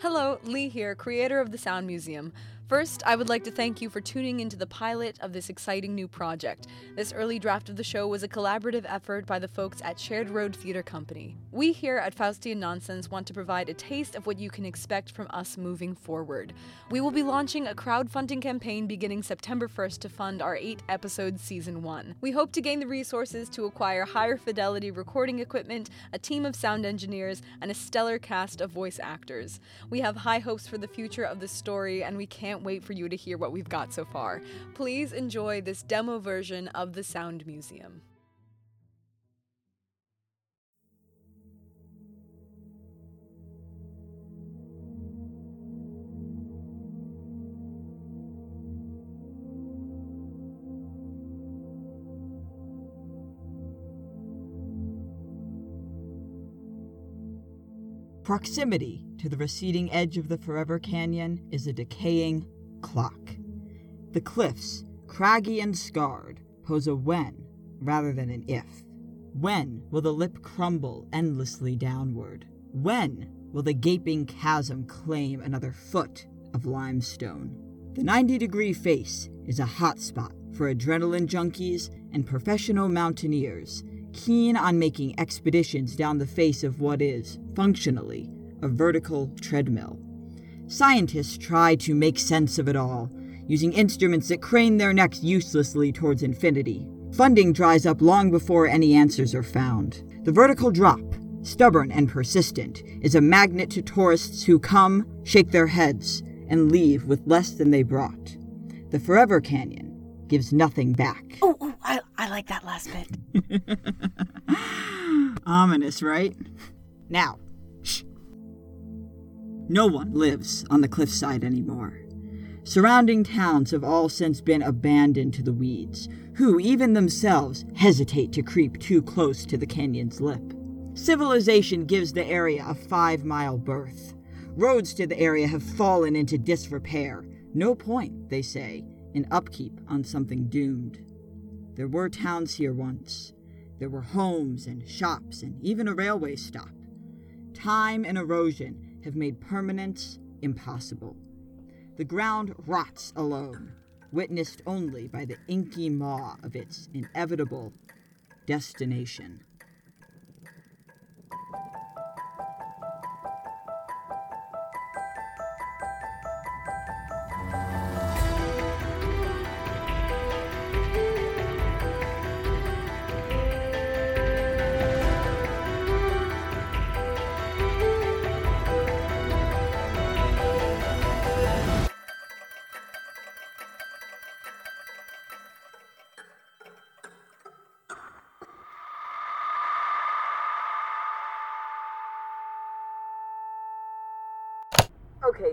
Hello, Lee here, creator of the Sound Museum. First, I would like to thank you for tuning into the pilot of this exciting new project. This early draft of the show was a collaborative effort by the folks at Shared Road Theater Company. We here at Faustian Nonsense want to provide a taste of what you can expect from us moving forward. We will be launching a crowdfunding campaign beginning September 1st to fund our eight episode season one. We hope to gain the resources to acquire higher fidelity recording equipment, a team of sound engineers, and a stellar cast of voice actors. We have high hopes for the future of this story, and we can't wait for you to hear what we've got so far. Please enjoy this demo version of the Sound Museum. Proximity to the receding edge of the Forever Canyon is a decaying clock. The cliffs, craggy and scarred, pose a when rather than an if. When will the lip crumble endlessly downward? When will the gaping chasm claim another foot of limestone? The 90 degree face is a hotspot for adrenaline junkies and professional mountaineers keen on making expeditions down the face of what is, functionally, a vertical treadmill. Scientists try to make sense of it all, using instruments that crane their necks uselessly towards infinity. Funding dries up long before any answers are found. The vertical drop, stubborn and persistent, is a magnet to tourists who come, shake their heads, and leave with less than they brought. The Forever Canyon gives nothing back. Oh, oh like that last bit. Ominous, right? Now, shh. No one lives on the cliffside anymore. Surrounding towns have all since been abandoned to the weeds, who, even themselves, hesitate to creep too close to the canyon's lip. Civilization gives the area a five mile berth. Roads to the area have fallen into disrepair. No point, they say, in upkeep on something doomed. There were towns here once. There were homes and shops and even a railway stop. Time and erosion have made permanence impossible. The ground rots alone, witnessed only by the inky maw of its inevitable destination.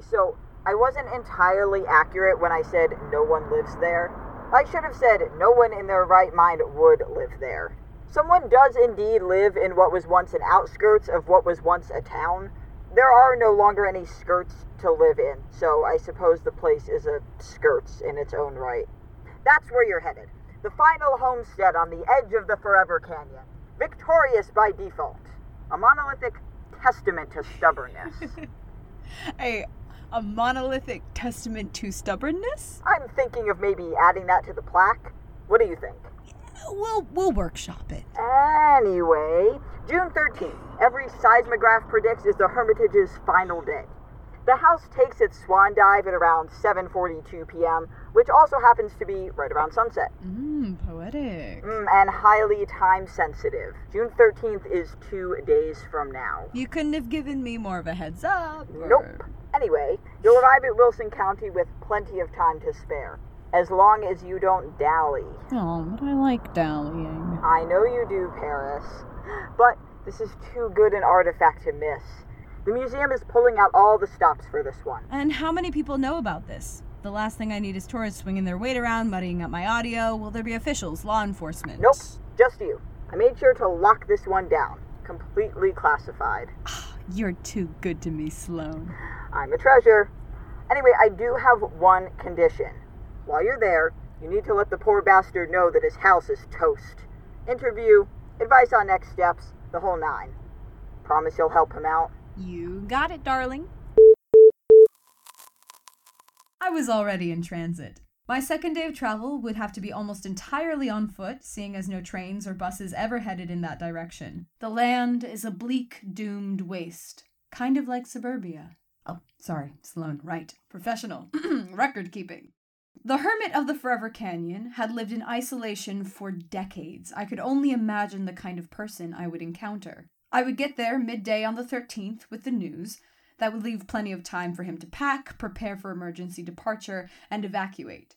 So I wasn't entirely accurate when I said no one lives there. I should have said no one in their right mind would live there. Someone does indeed live in what was once an outskirts of what was once a town. There are no longer any skirts to live in, so I suppose the place is a skirts in its own right. That's where you're headed. The final homestead on the edge of the Forever Canyon. Victorious by default. A monolithic testament to stubbornness. a, a monolithic testament to stubbornness? I'm thinking of maybe adding that to the plaque. What do you think? We'll we'll workshop it. Anyway, June 13th, every seismograph predicts is the Hermitage's final day. The house takes its swan dive at around 7:42 p.m., which also happens to be right around sunset. Mmm, poetic. Mm, and highly time sensitive. June 13th is 2 days from now. You couldn't have given me more of a heads up. Or... Nope. Anyway, you'll arrive at Wilson County with plenty of time to spare. As long as you don't dally. Oh, but I like dallying. I know you do, Paris. But this is too good an artifact to miss. The museum is pulling out all the stops for this one. And how many people know about this? The last thing I need is tourists swinging their weight around, muddying up my audio. Will there be officials, law enforcement? Nope, just you. I made sure to lock this one down. Completely classified. Ah, you're too good to me, Sloan. I'm a treasure. Anyway, I do have one condition. While you're there, you need to let the poor bastard know that his house is toast. Interview, advice on next steps, the whole nine. Promise you'll help him out. You got it, darling. I was already in transit. My second day of travel would have to be almost entirely on foot, seeing as no trains or buses ever headed in that direction. The land is a bleak, doomed waste, kind of like suburbia. Oh, sorry, Sloan, right. Professional. Record keeping. The hermit of the Forever Canyon had lived in isolation for decades. I could only imagine the kind of person I would encounter. I would get there midday on the 13th with the news. That would leave plenty of time for him to pack, prepare for emergency departure, and evacuate.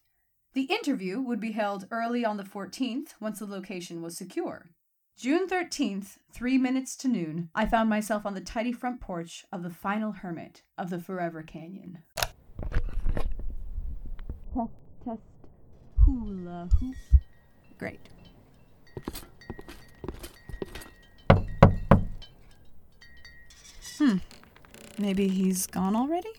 The interview would be held early on the 14th once the location was secure. June 13th, three minutes to noon, I found myself on the tidy front porch of the final hermit of the Forever Canyon. Test, test, hula hoop. Great. Hmm. Maybe he's gone already?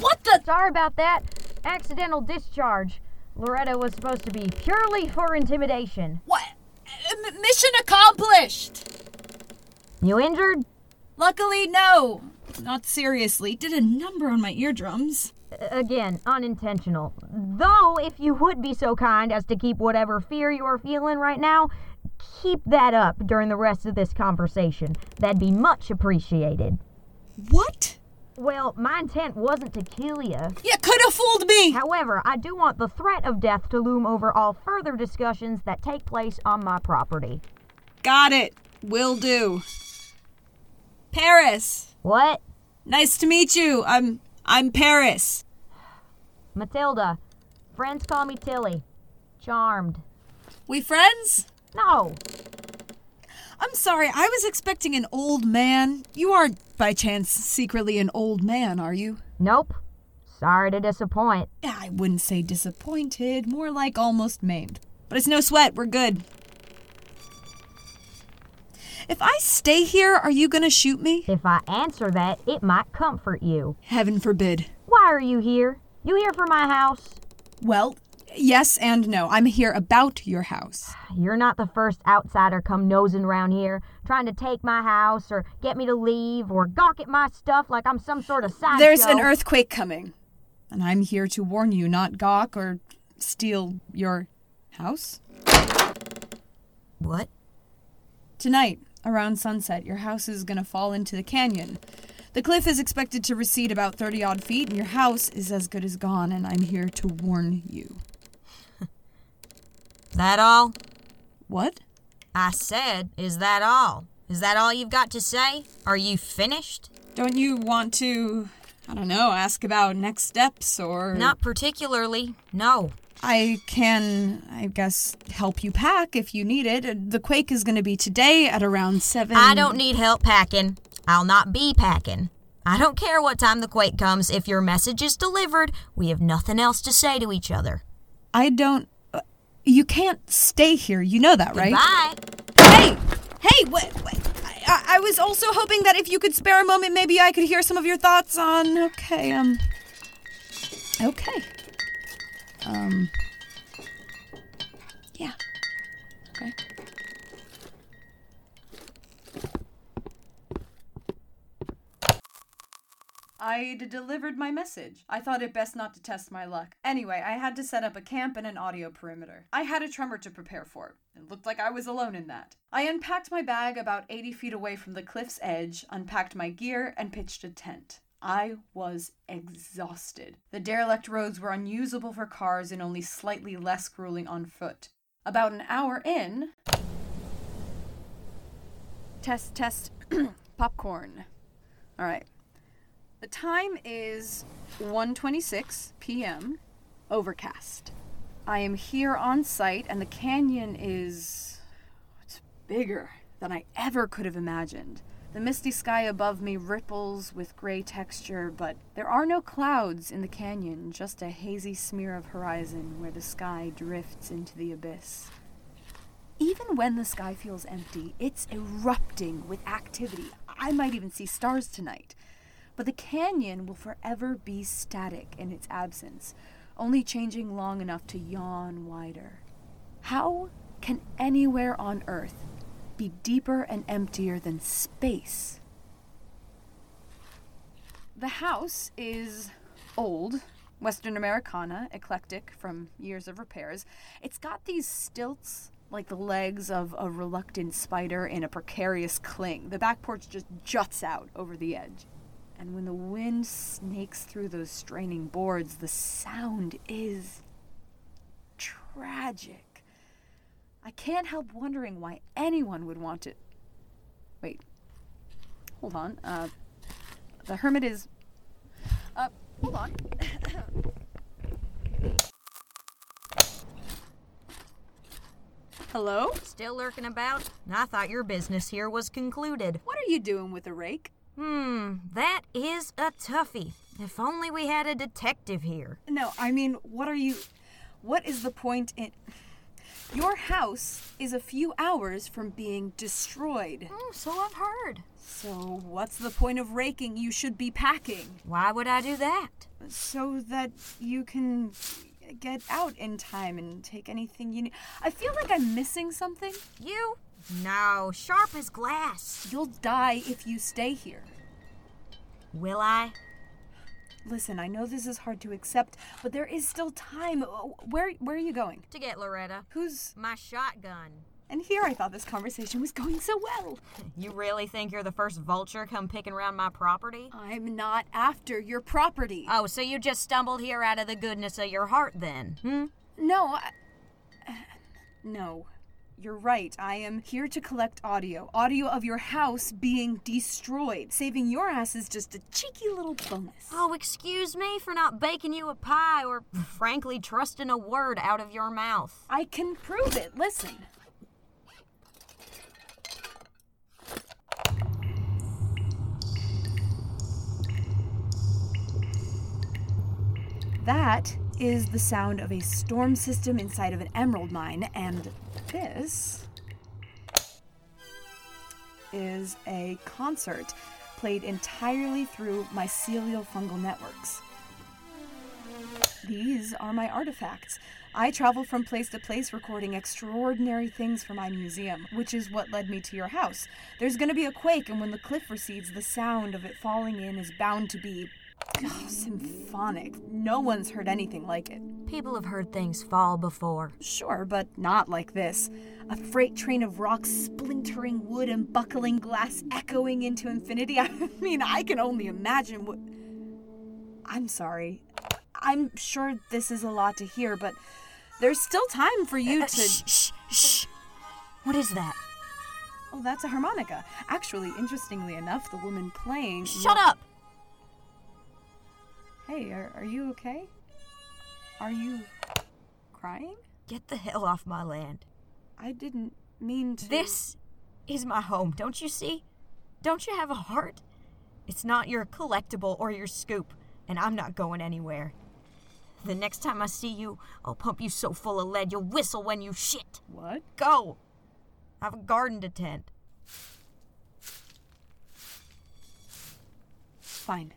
What the? Sorry about that. Accidental discharge. Loretta was supposed to be purely for intimidation. What? Uh, m- mission accomplished! You injured? Luckily, no. Not seriously. Did a number on my eardrums. Again, unintentional. Though, if you would be so kind as to keep whatever fear you are feeling right now, keep that up during the rest of this conversation. That'd be much appreciated. What? Well, my intent wasn't to kill you. You could have fooled me! However, I do want the threat of death to loom over all further discussions that take place on my property. Got it. Will do. Paris. What? Nice to meet you. I'm I'm Paris. Matilda. Friends call me Tilly. Charmed. We friends? No, I'm sorry. I was expecting an old man. You aren't by chance secretly an old man, are you? nope. Sorry to disappoint. I wouldn't say disappointed, more like almost maimed. But it's no sweat. We're good. If I stay here, are you gonna shoot me? If I answer that, it might comfort you. Heaven forbid. Why are you here? You here for my house? Well, yes and no. I'm here about your house. You're not the first outsider come nosing around here, trying to take my house or get me to leave or gawk at my stuff like I'm some sort of sideshow. There's an earthquake coming. And I'm here to warn you, not gawk or steal your house. What? Tonight, around sunset, your house is gonna fall into the canyon. The cliff is expected to recede about 30 odd feet, and your house is as good as gone, and I'm here to warn you. That all? What? I said, is that all? Is that all you've got to say? Are you finished? Don't you want to, I don't know, ask about next steps or. Not particularly. No. I can, I guess, help you pack if you need it. The quake is gonna be today at around 7. I don't need help packing. I'll not be packing. I don't care what time the quake comes. If your message is delivered, we have nothing else to say to each other. I don't. You can't stay here. You know that, right? Bye. Hey! Hey! What? what I, I was also hoping that if you could spare a moment, maybe I could hear some of your thoughts on. Okay, um. Okay. Um. Yeah. I'd delivered my message. I thought it best not to test my luck. Anyway, I had to set up a camp and an audio perimeter. I had a tremor to prepare for. It looked like I was alone in that. I unpacked my bag about 80 feet away from the cliff's edge, unpacked my gear, and pitched a tent. I was exhausted. The derelict roads were unusable for cars and only slightly less grueling on foot. About an hour in. Test, test, popcorn. All right. The time is 1:26 p.m. Overcast. I am here on site and the canyon is it's bigger than I ever could have imagined. The misty sky above me ripples with gray texture, but there are no clouds in the canyon, just a hazy smear of horizon where the sky drifts into the abyss. Even when the sky feels empty, it's erupting with activity. I might even see stars tonight. But the canyon will forever be static in its absence, only changing long enough to yawn wider. How can anywhere on Earth be deeper and emptier than space? the house is old, Western Americana, eclectic from years of repairs. It's got these stilts like the legs of a reluctant spider in a precarious cling. The back porch just juts out over the edge. And when the wind snakes through those straining boards, the sound is tragic. I can't help wondering why anyone would want it. Wait. Hold on. Uh, the hermit is. Uh, hold on. Hello? Still lurking about? I thought your business here was concluded. What are you doing with a rake? Hmm, that is a toughie. If only we had a detective here. No, I mean, what are you. What is the point in. Your house is a few hours from being destroyed. Oh, so I've heard. So, what's the point of raking? You should be packing. Why would I do that? So that you can get out in time and take anything you need. I feel like I'm missing something. You? No, sharp as glass. You'll die if you stay here. Will I? Listen, I know this is hard to accept, but there is still time. Where where are you going? To get Loretta. Who's My shotgun. And here I thought this conversation was going so well. You really think you're the first vulture come picking around my property? I'm not after your property. Oh, so you just stumbled here out of the goodness of your heart then? Hmm? no, I, no. You're right. I am here to collect audio. Audio of your house being destroyed. Saving your ass is just a cheeky little bonus. Oh, excuse me for not baking you a pie or, frankly, trusting a word out of your mouth. I can prove it. Listen. That is the sound of a storm system inside of an emerald mine, and this is a concert played entirely through mycelial fungal networks. These are my artifacts. I travel from place to place recording extraordinary things for my museum, which is what led me to your house. There's going to be a quake, and when the cliff recedes, the sound of it falling in is bound to be oh, symphonic. No one's heard anything like it. People have heard things fall before. Sure, but not like this. A freight train of rocks splintering wood and buckling glass echoing into infinity. I mean, I can only imagine what. I'm sorry. I'm sure this is a lot to hear, but there's still time for you Uh, to. shh, shh, shh. What is that? Oh, that's a harmonica. Actually, interestingly enough, the woman playing. Shut up! Hey, are, are you okay? Are you crying? Get the hell off my land. I didn't mean to. This is my home, don't you see? Don't you have a heart? It's not your collectible or your scoop, and I'm not going anywhere. The next time I see you, I'll pump you so full of lead you'll whistle when you shit. What? Go! I have a garden to tend. Fine.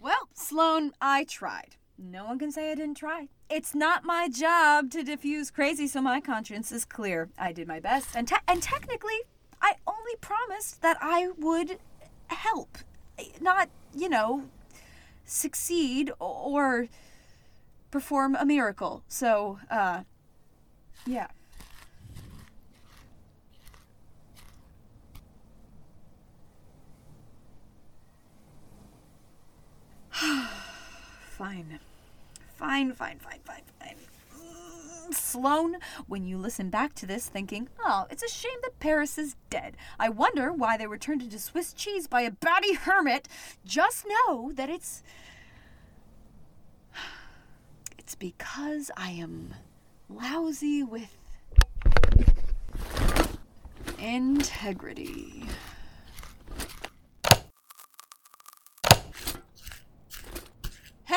Well, Sloan, I tried. No one can say I didn't try. It's not my job to diffuse crazy, so my conscience is clear. I did my best, and te- and technically, I only promised that I would help, not you know, succeed or perform a miracle. So, uh, yeah. Fine. Fine, fine, fine, fine, fine. Mm, Sloan, when you listen back to this thinking, oh, it's a shame that Paris is dead. I wonder why they were turned into Swiss cheese by a batty hermit. Just know that it's. It's because I am lousy with integrity.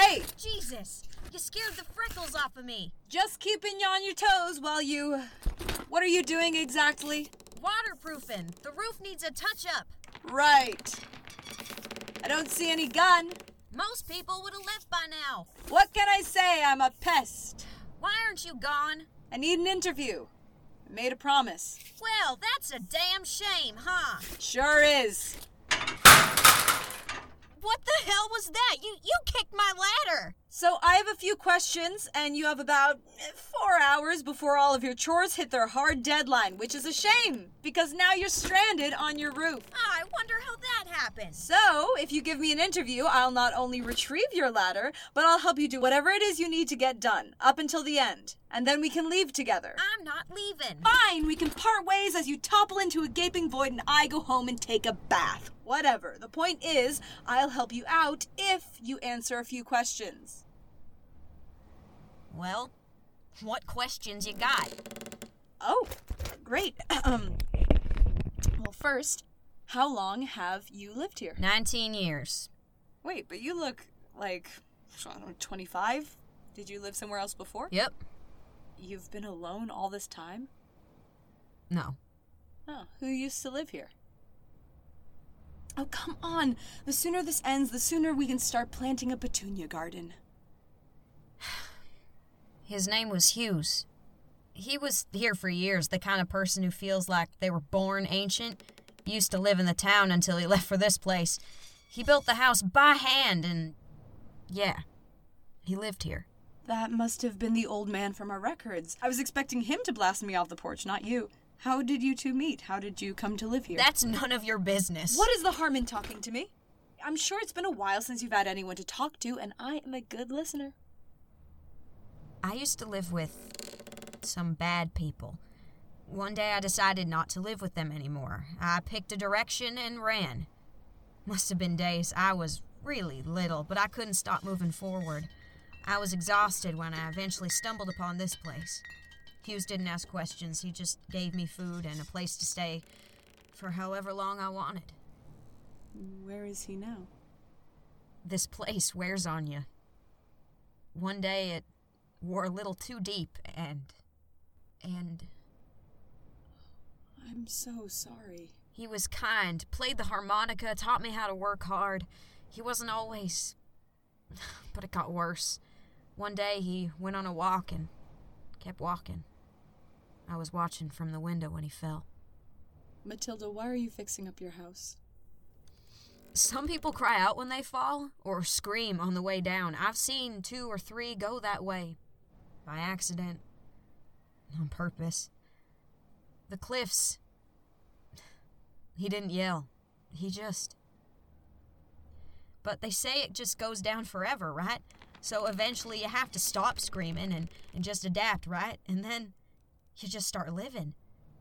Hey, Jesus! You scared the freckles off of me. just keeping you on your toes while you. What are you doing exactly? Waterproofing. The roof needs a touch up. Right. I don't see any gun. Most people would have left by now. What can I say? I'm a pest. Why aren't you gone? I need an interview. Made a promise. Well, that's a damn shame, huh? Sure is. What the hell was that? You you kicked my ladder. So I have a few questions, and you have about eh, four hours before all of your chores hit their hard deadline, which is a shame because now you're stranded on your roof. Ah, I wonder how that happened. So, if you give me an interview, I'll not only retrieve your ladder, but I'll help you do whatever it is you need to get done, up until the end. And then we can leave together. I'm not leaving. Fine, we can part ways as you topple into a gaping void and I go home and take a bath. Whatever. The point is, I'll help you out if you answer a few questions. Well, what questions you got? Oh, great. Um, well, first, how long have you lived here? 19 years. Wait, but you look like, I don't know, 25? Did you live somewhere else before? Yep. You've been alone all this time? No. Oh, who used to live here? Oh, come on. The sooner this ends, the sooner we can start planting a petunia garden. His name was Hughes. He was here for years, the kind of person who feels like they were born ancient. Used to live in the town until he left for this place. He built the house by hand and. Yeah. He lived here. That must have been the old man from our records. I was expecting him to blast me off the porch, not you. How did you two meet? How did you come to live here? That's none of your business. What is the harm in talking to me? I'm sure it's been a while since you've had anyone to talk to, and I am a good listener. I used to live with some bad people. One day I decided not to live with them anymore. I picked a direction and ran. Must have been days I was really little, but I couldn't stop moving forward. I was exhausted when I eventually stumbled upon this place. Hughes didn't ask questions, he just gave me food and a place to stay for however long I wanted. Where is he now? This place wears on you. One day it wore a little too deep and. and. I'm so sorry. He was kind, played the harmonica, taught me how to work hard. He wasn't always. But it got worse. One day he went on a walk and kept walking. I was watching from the window when he fell. Matilda, why are you fixing up your house? Some people cry out when they fall or scream on the way down. I've seen two or three go that way by accident, on purpose. The cliffs. He didn't yell. He just. But they say it just goes down forever, right? So eventually you have to stop screaming and, and just adapt, right? And then you just start living.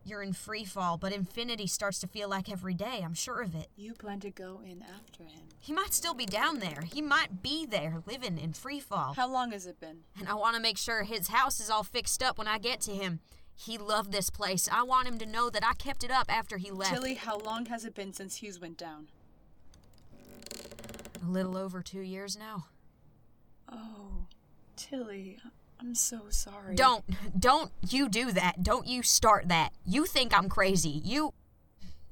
You're in free fall, but infinity starts to feel like every day. I'm sure of it. You plan to go in after him. He might still be down there. He might be there living in free fall. How long has it been? And I want to make sure his house is all fixed up when I get to him. He loved this place. I want him to know that I kept it up after he left. Tilly, how long has it been since Hughes went down? A little over two years now. Oh, Tilly, I'm so sorry. Don't, don't you do that. Don't you start that. You think I'm crazy. You,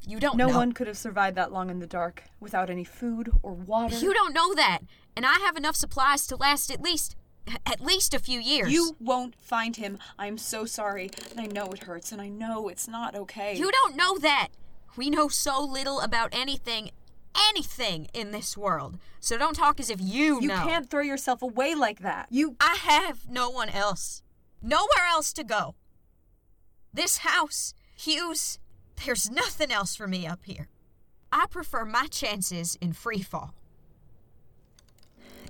you don't No know. one could have survived that long in the dark without any food or water. You don't know that. And I have enough supplies to last at least, at least a few years. You won't find him. I'm so sorry. And I know it hurts, and I know it's not okay. You don't know that. We know so little about anything, anything in this world. So don't talk as if you, You know. You can't throw yourself away like that. You. I have no one else. Nowhere else to go. This house, Hughes, there's nothing else for me up here. I prefer my chances in free fall.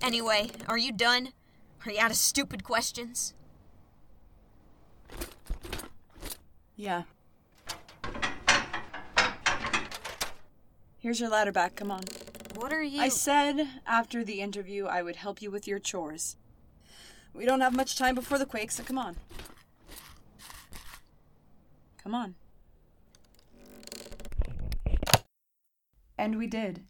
Anyway, are you done? Are you out of stupid questions? Yeah. Here's your ladder back. Come on. What are you? I said after the interview I would help you with your chores. We don't have much time before the quake, so come on. Come on. And we did.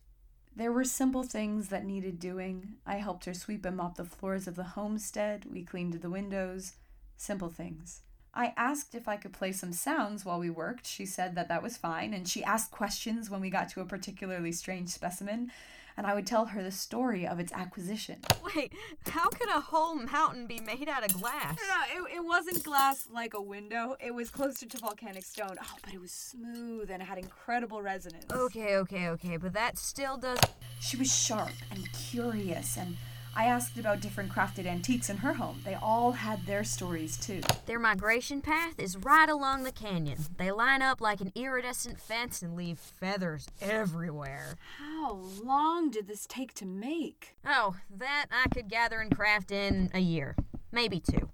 There were simple things that needed doing. I helped her sweep and mop the floors of the homestead. We cleaned the windows. Simple things. I asked if I could play some sounds while we worked. She said that that was fine, and she asked questions when we got to a particularly strange specimen. and I would tell her the story of its acquisition. Wait, how could a whole mountain be made out of glass? No, it, it wasn't glass like a window. It was closer to volcanic stone. Oh, but it was smooth and had incredible resonance. Okay, okay, okay, but that still does. She was sharp and curious, and I asked about different crafted antiques in her home. They all had their stories too. Their migration path is right along the canyon. They line up like an iridescent fence and leave feathers everywhere. How long did this take to make? Oh, that I could gather and craft in a year, maybe two.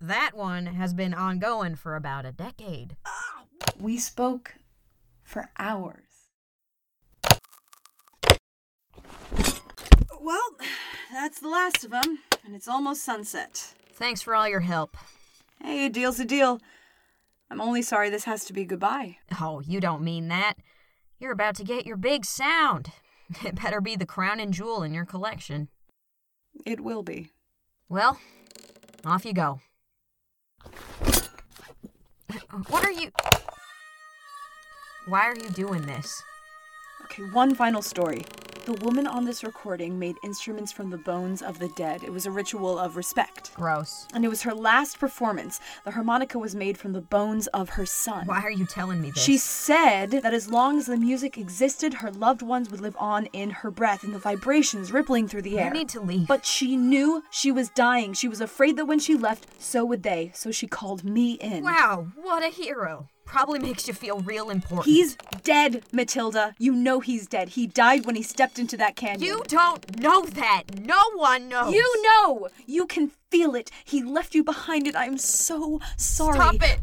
That one has been ongoing for about a decade. We spoke for hours. Well, that's the last of them, and it's almost sunset. Thanks for all your help. Hey, a deal's a deal. I'm only sorry this has to be goodbye. Oh, you don't mean that. You're about to get your big sound. It better be the crown and jewel in your collection. It will be. Well, off you go. What are you. Why are you doing this? Okay, one final story. The woman on this recording made instruments from the bones of the dead. It was a ritual of respect. Gross. And it was her last performance. The harmonica was made from the bones of her son. Why are you telling me this? She said that as long as the music existed, her loved ones would live on in her breath and the vibrations rippling through the air. You need to leave. But she knew she was dying. She was afraid that when she left, so would they. So she called me in. Wow, what a hero. Probably makes you feel real important. He's dead, Matilda. You know he's dead. He died when he stepped into that canyon. You don't know that. No one knows. You know! You can feel it. He left you behind it. I'm so sorry. Stop it.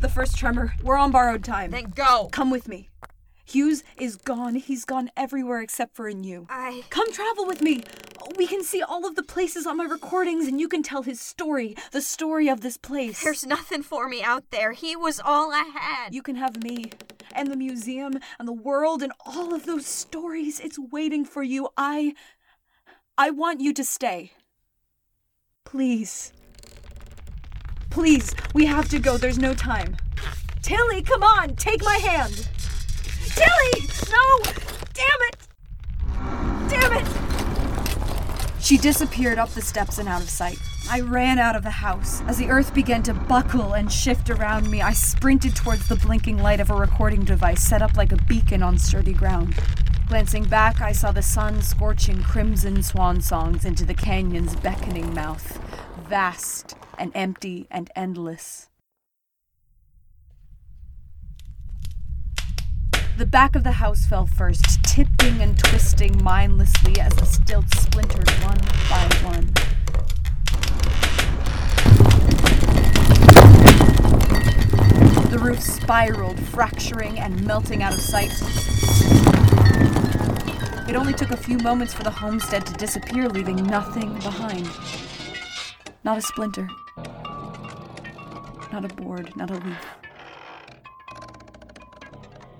The first tremor. We're on borrowed time. Then go. Come with me. Hughes is gone. He's gone everywhere except for in you. I. Come travel with me. We can see all of the places on my recordings and you can tell his story, the story of this place. There's nothing for me out there. He was all I had. You can have me and the museum and the world and all of those stories. It's waiting for you. I. I want you to stay. Please. Please, we have to go. There's no time. Tilly, come on, take my hand. Tilly! No! Damn it! Damn it! She disappeared up the steps and out of sight. I ran out of the house. As the earth began to buckle and shift around me, I sprinted towards the blinking light of a recording device set up like a beacon on sturdy ground. Glancing back, I saw the sun scorching crimson swan songs into the canyon's beckoning mouth, vast and empty and endless. The back of the house fell first, tipping and twisting mindlessly as the stilts splintered one by one. The roof spiraled, fracturing and melting out of sight. It only took a few moments for the homestead to disappear, leaving nothing behind. Not a splinter. Not a board, not a leaf.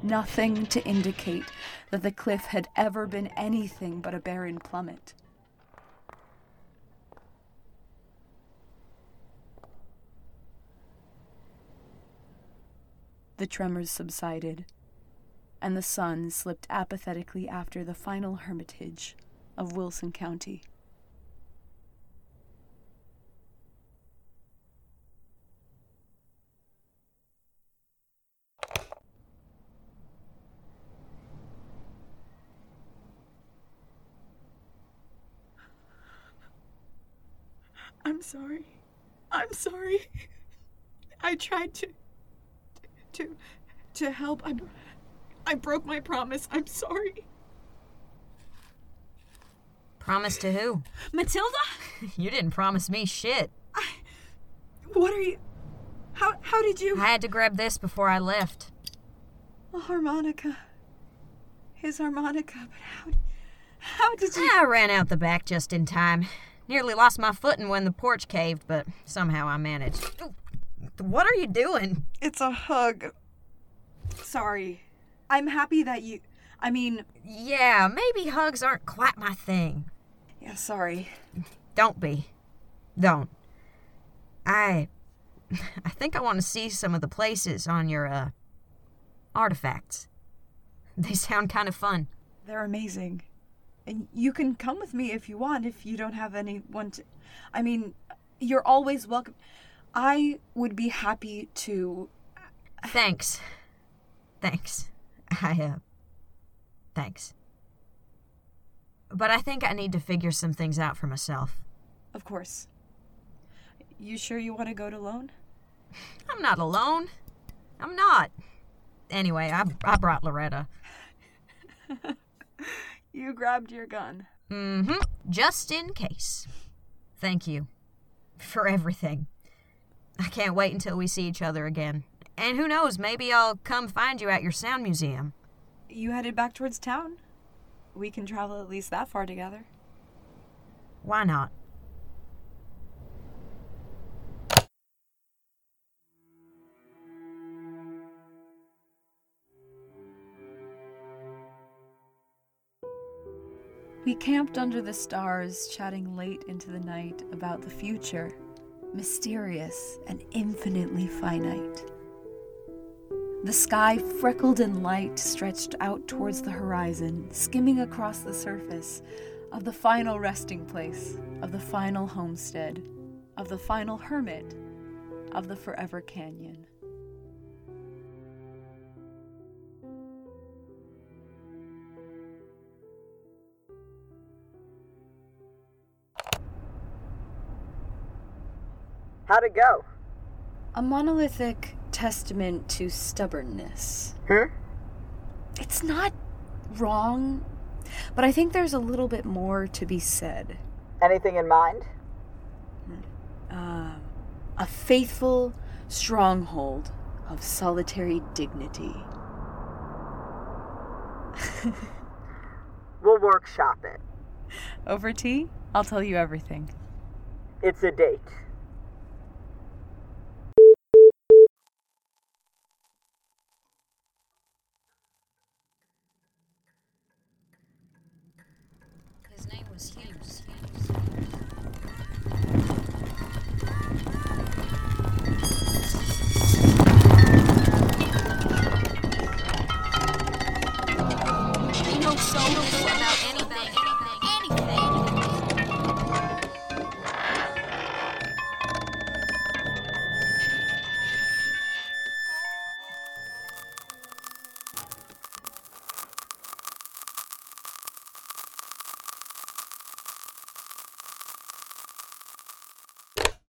Nothing to indicate that the cliff had ever been anything but a barren plummet. The tremors subsided, and the sun slipped apathetically after the final hermitage of Wilson County. I'm sorry. I'm sorry. I tried to to to help. I I broke my promise. I'm sorry. Promise to who? Matilda? You didn't promise me shit. I, what are you How how did you I had to grab this before I left. A harmonica. His harmonica, but how how did you I ran out the back just in time. Nearly lost my footing when the porch caved, but somehow I managed. Ooh, What are you doing? It's a hug. Sorry. I'm happy that you I mean, Yeah, maybe hugs aren't quite my thing. yeah, sorry. Don't be. Don't. I. I think I want to see some of the places on your, uh. artifacts. They sound kind of fun. They're amazing. And you can come with me if you want, if you don't have anyone to. I mean, you're always welcome. I would be happy to. Thanks. Thanks. I, uh. Thanks. But I think I need to figure some things out for myself. Of course. You sure you want to go it alone? I'm not alone. I'm not. Anyway, I, I brought Loretta. You grabbed your gun. Mm hmm. Just in case. Thank you. For everything. I can't wait until we see each other again. And who knows, maybe I'll come find you at your sound museum. You headed back towards town? We can travel at least that far together. Why not? We camped under the stars, chatting late into the night about the future, mysterious and infinitely finite. The sky, freckled in light, stretched out towards the horizon, skimming across the surface of the final resting place, of the final homestead, of the final hermit, of the forever canyon. How'd it go? A monolithic testament to stubbornness. Huh? It's not wrong, but I think there's a little bit more to be said. Anything in mind? Uh, a faithful stronghold of solitary dignity. We'll workshop it. Over tea, I'll tell you everything. It's a date.